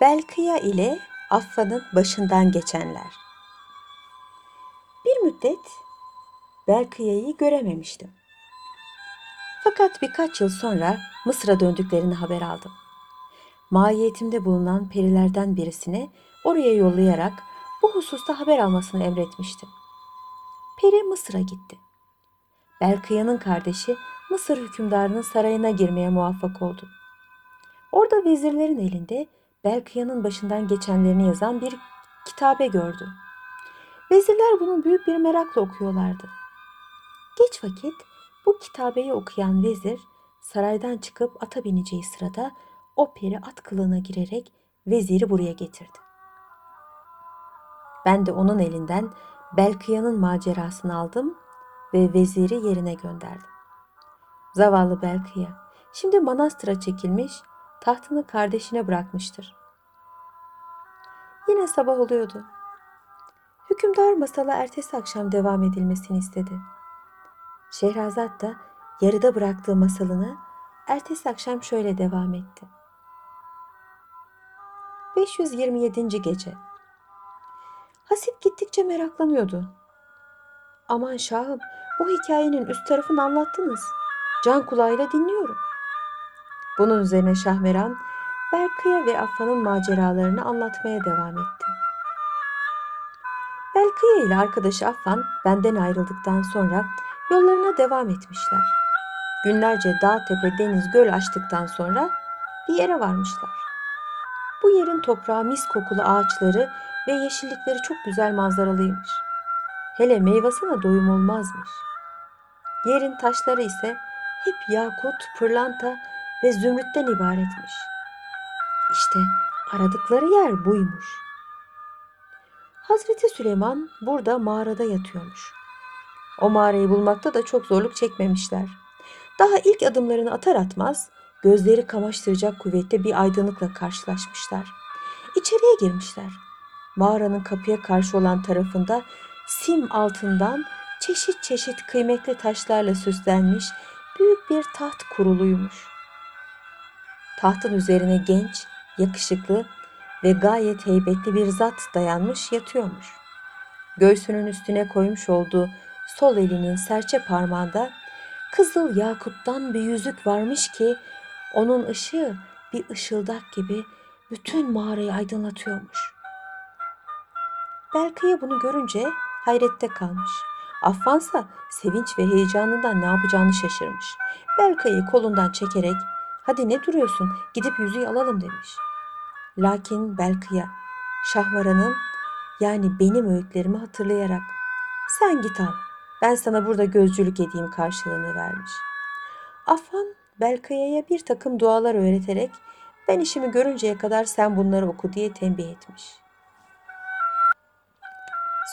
Belkıya ile Affa'nın başından geçenler. Bir müddet Belkıya'yı görememiştim. Fakat birkaç yıl sonra Mısır'a döndüklerini haber aldım. Mahiyetimde bulunan perilerden birisine oraya yollayarak bu hususta haber almasını emretmiştim. Peri Mısır'a gitti. Belkıya'nın kardeşi Mısır hükümdarının sarayına girmeye muvaffak oldu. Orada vezirlerin elinde Belkıya'nın başından geçenlerini yazan bir kitabe gördü. Vezirler bunu büyük bir merakla okuyorlardı. Geç vakit bu kitabeyi okuyan vezir saraydan çıkıp ata bineceği sırada o peri at kılığına girerek veziri buraya getirdi. Ben de onun elinden Belkıya'nın macerasını aldım ve veziri yerine gönderdim. Zavallı Belkıya şimdi manastıra çekilmiş, tahtını kardeşine bırakmıştır. Yine sabah oluyordu. Hükümdar masala ertesi akşam devam edilmesini istedi. Şehrazat da yarıda bıraktığı masalını ertesi akşam şöyle devam etti. 527. gece. Hasip gittikçe meraklanıyordu. Aman şahım bu hikayenin üst tarafını anlattınız. Can kulağıyla dinliyorum. Bunun üzerine Şahmeran Belkıya ve Affa'nın maceralarını anlatmaya devam etti. Belkıya ile arkadaşı Affan benden ayrıldıktan sonra yollarına devam etmişler. Günlerce dağ tepe deniz göl açtıktan sonra bir yere varmışlar. Bu yerin toprağı mis kokulu ağaçları ve yeşillikleri çok güzel manzaralıymış. Hele meyvasına doyum olmazmış. Yerin taşları ise hep yakut, pırlanta ve zümrütten ibaretmiş. İşte aradıkları yer buymuş. Hazreti Süleyman burada mağarada yatıyormuş. O mağarayı bulmakta da çok zorluk çekmemişler. Daha ilk adımlarını atar atmaz gözleri kamaştıracak kuvvette bir aydınlıkla karşılaşmışlar. İçeriye girmişler. Mağaranın kapıya karşı olan tarafında sim altından çeşit çeşit kıymetli taşlarla süslenmiş büyük bir taht kuruluymuş. Tahtın üzerine genç, yakışıklı ve gayet heybetli bir zat dayanmış yatıyormuş. Göğsünün üstüne koymuş olduğu sol elinin serçe parmağında kızıl yakuttan bir yüzük varmış ki onun ışığı bir ışıldak gibi bütün mağarayı aydınlatıyormuş. Belkıya bunu görünce hayrette kalmış. Affansa sevinç ve heyecanından ne yapacağını şaşırmış. Belkayı kolundan çekerek hadi ne duruyorsun gidip yüzüğü alalım demiş. Lakin Belkıya Şahmaran'ın yani benim öğütlerimi hatırlayarak sen git al ben sana burada gözcülük edeyim karşılığını vermiş. Affan Belkıya'ya bir takım dualar öğreterek ben işimi görünceye kadar sen bunları oku diye tembih etmiş.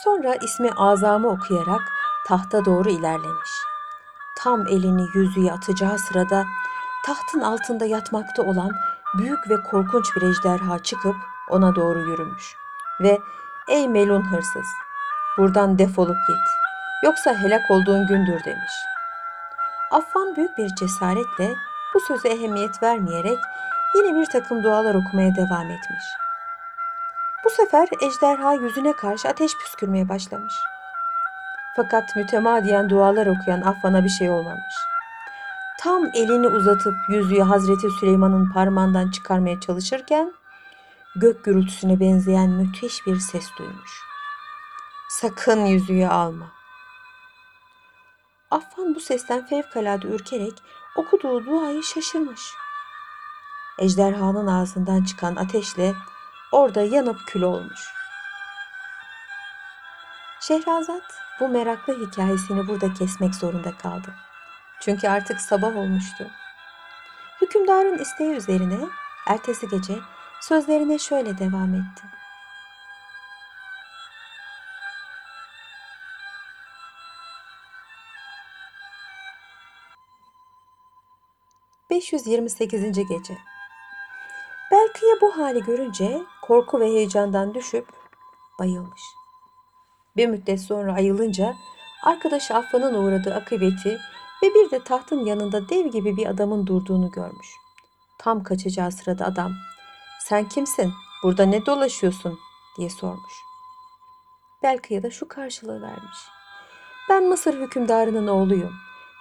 Sonra ismi azamı okuyarak tahta doğru ilerlemiş. Tam elini yüzüğe atacağı sırada tahtın altında yatmakta olan büyük ve korkunç bir ejderha çıkıp ona doğru yürümüş. Ve ey melun hırsız buradan defolup git yoksa helak olduğun gündür demiş. Affan büyük bir cesaretle bu söze ehemmiyet vermeyerek yine bir takım dualar okumaya devam etmiş. Bu sefer ejderha yüzüne karşı ateş püskürmeye başlamış. Fakat mütemadiyen dualar okuyan Affan'a bir şey olmamış. Tam elini uzatıp yüzüğü Hazreti Süleyman'ın parmağından çıkarmaya çalışırken gök gürültüsüne benzeyen müthiş bir ses duymuş. Sakın yüzüğü alma. Affan bu sesten fevkalade ürkerek okuduğu duayı şaşırmış. Ejderhanın ağzından çıkan ateşle orada yanıp kül olmuş. Şehrazat bu meraklı hikayesini burada kesmek zorunda kaldı. Çünkü artık sabah olmuştu. Hükümdarın isteği üzerine ertesi gece sözlerine şöyle devam etti. ...528. gece. Belkiye bu hali görünce korku ve heyecandan düşüp bayılmış. Bir müddet sonra ayılınca arkadaşı Affan'ın uğradığı akıbeti ve bir de tahtın yanında dev gibi bir adamın durduğunu görmüş. Tam kaçacağı sırada adam "Sen kimsin? Burada ne dolaşıyorsun diye sormuş. Belkı'ya da şu karşılığı vermiş. Ben Mısır hükümdarının oğluyum.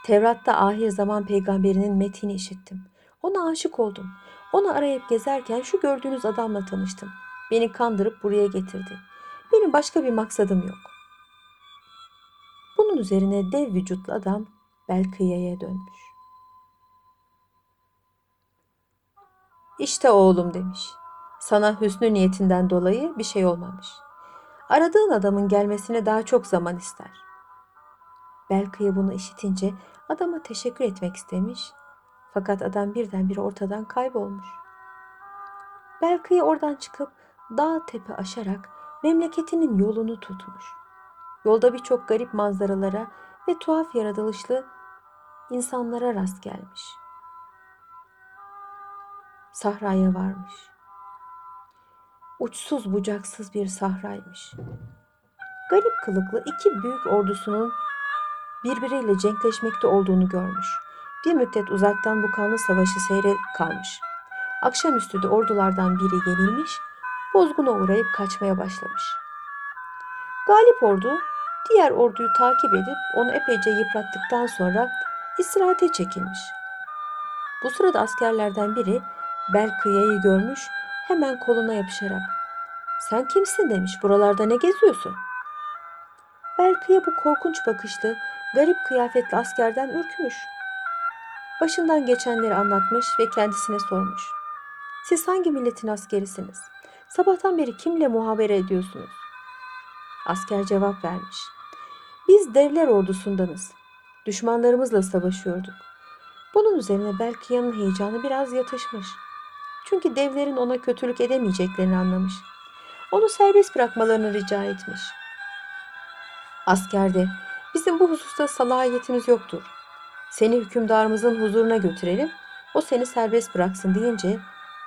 Tevrat'ta ahir zaman peygamberinin metini işittim. Ona aşık oldum. Onu arayıp gezerken şu gördüğünüz adamla tanıştım. Beni kandırıp buraya getirdi. Benim başka bir maksadım yok. Bunun üzerine dev vücutlu adam Belkıya'ya dönmüş. İşte oğlum demiş. Sana hüsnü niyetinden dolayı bir şey olmamış. Aradığın adamın gelmesine daha çok zaman ister. Belkıya bunu işitince adama teşekkür etmek istemiş. Fakat adam birdenbire ortadan kaybolmuş. Belkıya oradan çıkıp dağ tepe aşarak memleketinin yolunu tutmuş. Yolda birçok garip manzaralara ve tuhaf yaratılışlı insanlara rast gelmiş. Sahraya varmış. Uçsuz bucaksız bir sahraymış. Garip kılıklı iki büyük ordusunun birbiriyle cenkleşmekte olduğunu görmüş. Bir müddet uzaktan bu kanlı savaşı seyre kalmış. Akşamüstü de ordulardan biri yenilmiş, bozguna uğrayıp kaçmaya başlamış. Galip ordu diğer orduyu takip edip onu epeyce yıprattıktan sonra istirahate çekilmiş. Bu sırada askerlerden biri Belkıya'yı görmüş, hemen koluna yapışarak ''Sen kimsin?'' demiş, ''Buralarda ne geziyorsun?'' Belkıya bu korkunç bakışlı, garip kıyafetli askerden ürkmüş. Başından geçenleri anlatmış ve kendisine sormuş. Siz hangi milletin askerisiniz? Sabahtan beri kimle muhabere ediyorsunuz? Asker cevap vermiş. Biz devler ordusundanız. Düşmanlarımızla savaşıyorduk. Bunun üzerine Belkıya'nın heyecanı biraz yatışmış. Çünkü devlerin ona kötülük edemeyeceklerini anlamış. Onu serbest bırakmalarını rica etmiş. Asker de bizim bu hususta salahiyetimiz yoktur. Seni hükümdarımızın huzuruna götürelim, o seni serbest bıraksın deyince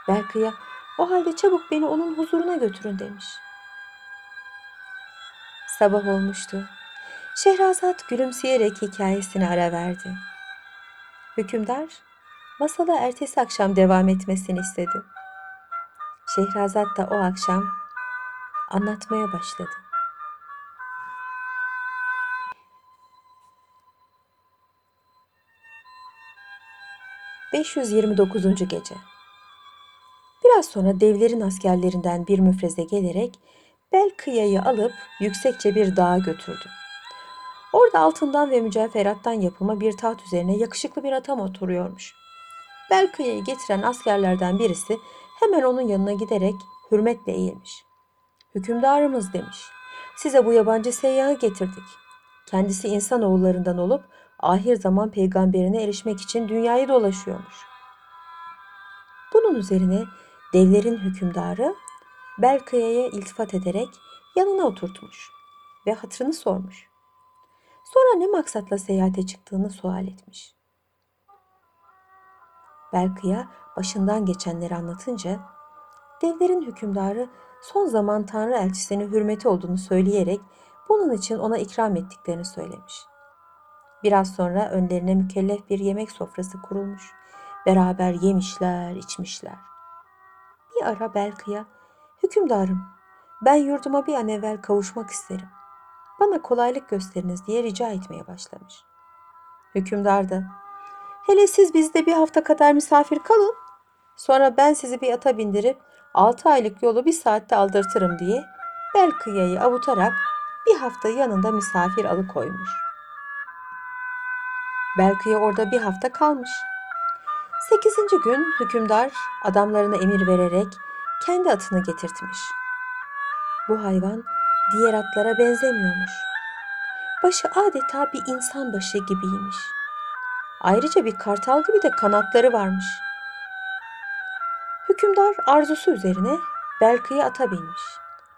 Belkıya o halde çabuk beni onun huzuruna götürün demiş. Sabah olmuştu. Şehrazat gülümseyerek hikayesine ara verdi. Hükümdar masala ertesi akşam devam etmesini istedi. Şehrazat da o akşam anlatmaya başladı. ...529. Gece Biraz sonra devlerin askerlerinden bir müfreze gelerek... ...Belkıya'yı alıp yüksekçe bir dağa götürdü. Orada altından ve mücevherattan yapılma bir taht üzerine yakışıklı bir atam oturuyormuş. Belkıya'yı getiren askerlerden birisi hemen onun yanına giderek hürmetle eğilmiş. Hükümdarımız demiş. Size bu yabancı seyyahı getirdik. Kendisi insan oğullarından olup ahir zaman peygamberine erişmek için dünyayı dolaşıyormuş. Bunun üzerine devlerin hükümdarı Belkıya'ya iltifat ederek yanına oturtmuş ve hatırını sormuş. Sonra ne maksatla seyahate çıktığını sual etmiş. Belkıya başından geçenleri anlatınca devlerin hükümdarı son zaman Tanrı elçisine hürmeti olduğunu söyleyerek bunun için ona ikram ettiklerini söylemiş. Biraz sonra önlerine mükellef bir yemek sofrası kurulmuş. Beraber yemişler, içmişler. Bir ara Belkıya, hükümdarım ben yurduma bir an evvel kavuşmak isterim. Bana kolaylık gösteriniz diye rica etmeye başlamış. Hükümdar da, hele siz bizde bir hafta kadar misafir kalın, sonra ben sizi bir ata bindirip altı aylık yolu bir saatte aldırtırım diye Belkıya'yı avutarak bir hafta yanında misafir alıkoymuş. Belkıya orada bir hafta kalmış. Sekizinci gün hükümdar adamlarına emir vererek kendi atını getirtmiş. Bu hayvan diğer atlara benzemiyormuş. Başı adeta bir insan başı gibiymiş. Ayrıca bir kartal gibi de kanatları varmış. Hükümdar arzusu üzerine Belkı'ya ata binmiş.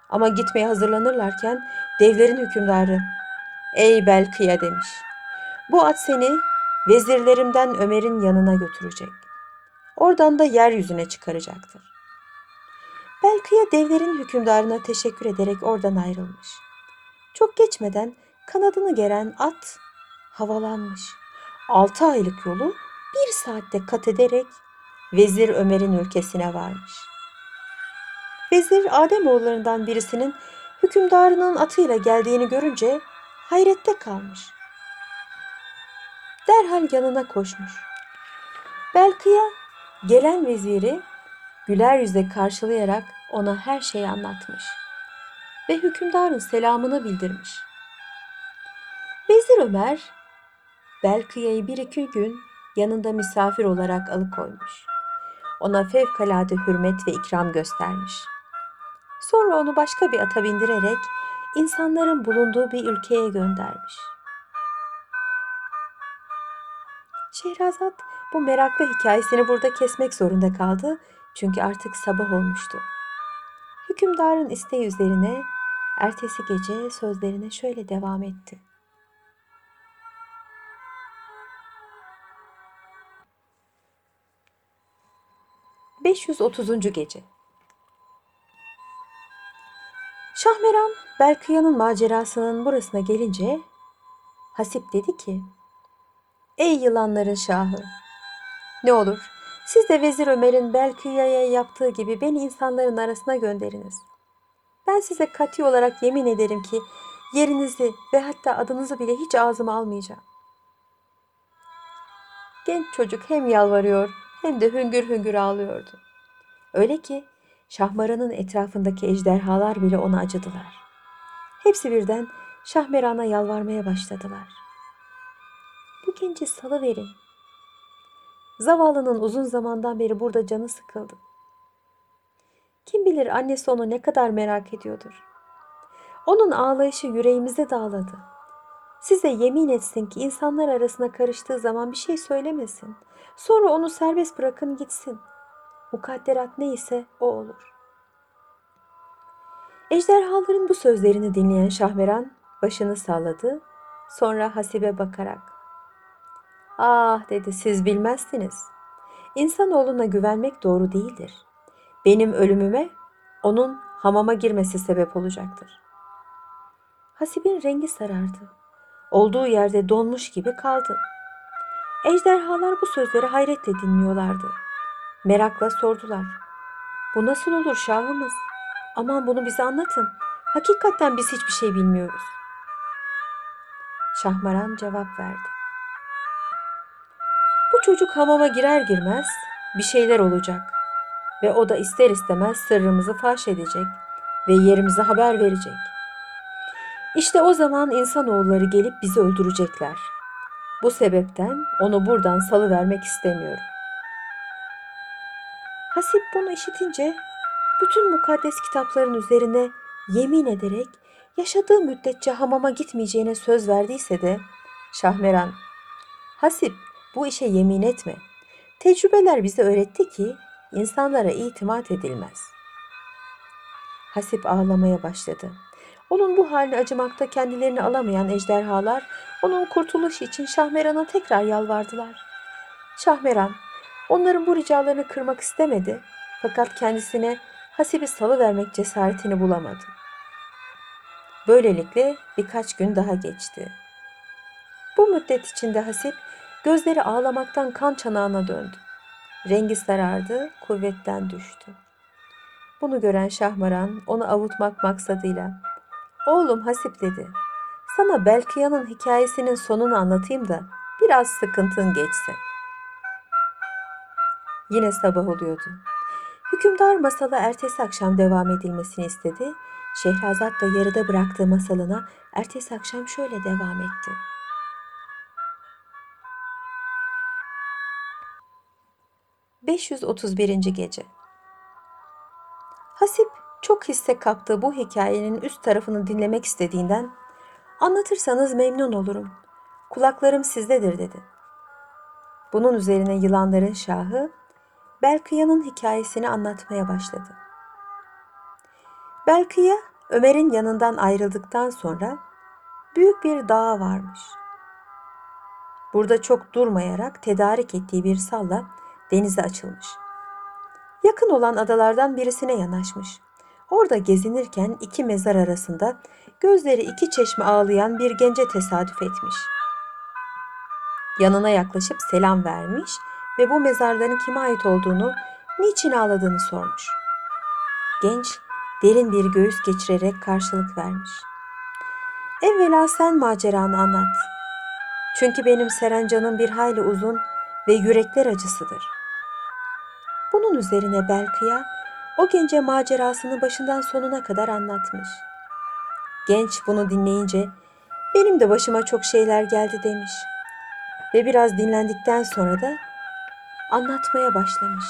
Ama gitmeye hazırlanırlarken devlerin hükümdarı ''Ey Belkıya'' demiş. ''Bu at seni vezirlerimden Ömer'in yanına götürecek. Oradan da yeryüzüne çıkaracaktır.'' Belkıya devlerin hükümdarına teşekkür ederek oradan ayrılmış. Çok geçmeden kanadını geren at havalanmış. Altı aylık yolu bir saatte kat ederek Vezir Ömer'in ülkesine varmış. Vezir Ademoğullarından birisinin hükümdarının atıyla geldiğini görünce hayrette kalmış. Derhal yanına koşmuş. Belkı'ya gelen veziri güler yüzle karşılayarak ona her şeyi anlatmış ve hükümdarın selamını bildirmiş. Vezir Ömer Belkıya'yı bir iki gün yanında misafir olarak alıkoymuş. Ona fevkalade hürmet ve ikram göstermiş. Sonra onu başka bir ata bindirerek insanların bulunduğu bir ülkeye göndermiş. Şehrazat bu meraklı hikayesini burada kesmek zorunda kaldı çünkü artık sabah olmuştu. Hükümdarın isteği üzerine ertesi gece sözlerine şöyle devam etti. ...530. Gece Şahmeran, Belkıya'nın macerasının burasına gelince... ...Hasip dedi ki... Ey yılanların şahı! Ne olur siz de Vezir Ömer'in Belkıya'ya yaptığı gibi beni insanların arasına gönderiniz. Ben size kati olarak yemin ederim ki yerinizi ve hatta adınızı bile hiç ağzıma almayacağım. Genç çocuk hem yalvarıyor hem de hüngür hüngür ağlıyordu. Öyle ki Şahmaran'ın etrafındaki ejderhalar bile ona acıdılar. Hepsi birden Şahmeran'a yalvarmaya başladılar. Bu genci salıverin. Zavallının uzun zamandan beri burada canı sıkıldı. Kim bilir annesi onu ne kadar merak ediyordur. Onun ağlayışı yüreğimize dağladı. Size yemin etsin ki insanlar arasına karıştığı zaman bir şey söylemesin. Sonra onu serbest bırakın gitsin. Mukadderat neyse o olur. Ejderhaların bu sözlerini dinleyen Şahmeran başını salladı. Sonra Hasibe bakarak Ah dedi siz bilmezsiniz. İnsanoğluna güvenmek doğru değildir. Benim ölümüme onun hamama girmesi sebep olacaktır. Hasib'in rengi sarardı. Olduğu yerde donmuş gibi kaldı. Ejderhalar bu sözleri hayretle dinliyorlardı. Merakla sordular. Bu nasıl olur şahımız? Aman bunu bize anlatın. Hakikaten biz hiçbir şey bilmiyoruz. Şahmaran cevap verdi. Çocuk hamama girer girmez bir şeyler olacak ve o da ister istemez sırrımızı faş edecek ve yerimize haber verecek. İşte o zaman insanoğulları gelip bizi öldürecekler. Bu sebepten onu buradan salıvermek istemiyorum. Hasip bunu işitince bütün mukaddes kitapların üzerine yemin ederek yaşadığı müddetçe hamama gitmeyeceğine söz verdiyse de Şahmeran, Hasip bu işe yemin etme. Tecrübeler bize öğretti ki insanlara itimat edilmez. Hasip ağlamaya başladı. Onun bu haline acımakta kendilerini alamayan ejderhalar onun kurtuluşu için Şahmeran'a tekrar yalvardılar. Şahmeran onların bu ricalarını kırmak istemedi fakat kendisine Hasip'i salıvermek cesaretini bulamadı. Böylelikle birkaç gün daha geçti. Bu müddet içinde Hasip gözleri ağlamaktan kan çanağına döndü. Rengi sarardı, kuvvetten düştü. Bunu gören Şahmaran onu avutmak maksadıyla "Oğlum Hasip" dedi. "Sana Belkıya'nın hikayesinin sonunu anlatayım da biraz sıkıntın geçsin." Yine sabah oluyordu. Hükümdar masala ertesi akşam devam edilmesini istedi. Şehrazat da yarıda bıraktığı masalına ertesi akşam şöyle devam etti. ...531. Gece Hasip çok hisse kaptığı bu hikayenin üst tarafını dinlemek istediğinden... ...anlatırsanız memnun olurum. Kulaklarım sizdedir dedi. Bunun üzerine yılanların şahı Belkıya'nın hikayesini anlatmaya başladı. Belkıya Ömer'in yanından ayrıldıktan sonra büyük bir dağa varmış. Burada çok durmayarak tedarik ettiği bir salla denize açılmış. Yakın olan adalardan birisine yanaşmış. Orada gezinirken iki mezar arasında gözleri iki çeşme ağlayan bir gence tesadüf etmiş. Yanına yaklaşıp selam vermiş ve bu mezarların kime ait olduğunu, niçin ağladığını sormuş. Genç derin bir göğüs geçirerek karşılık vermiş. Evvela sen maceranı anlat. Çünkü benim serencanım bir hayli uzun ve yürekler acısıdır. Bunun üzerine Belkıya o gence macerasını başından sonuna kadar anlatmış. Genç bunu dinleyince benim de başıma çok şeyler geldi demiş. Ve biraz dinlendikten sonra da anlatmaya başlamış.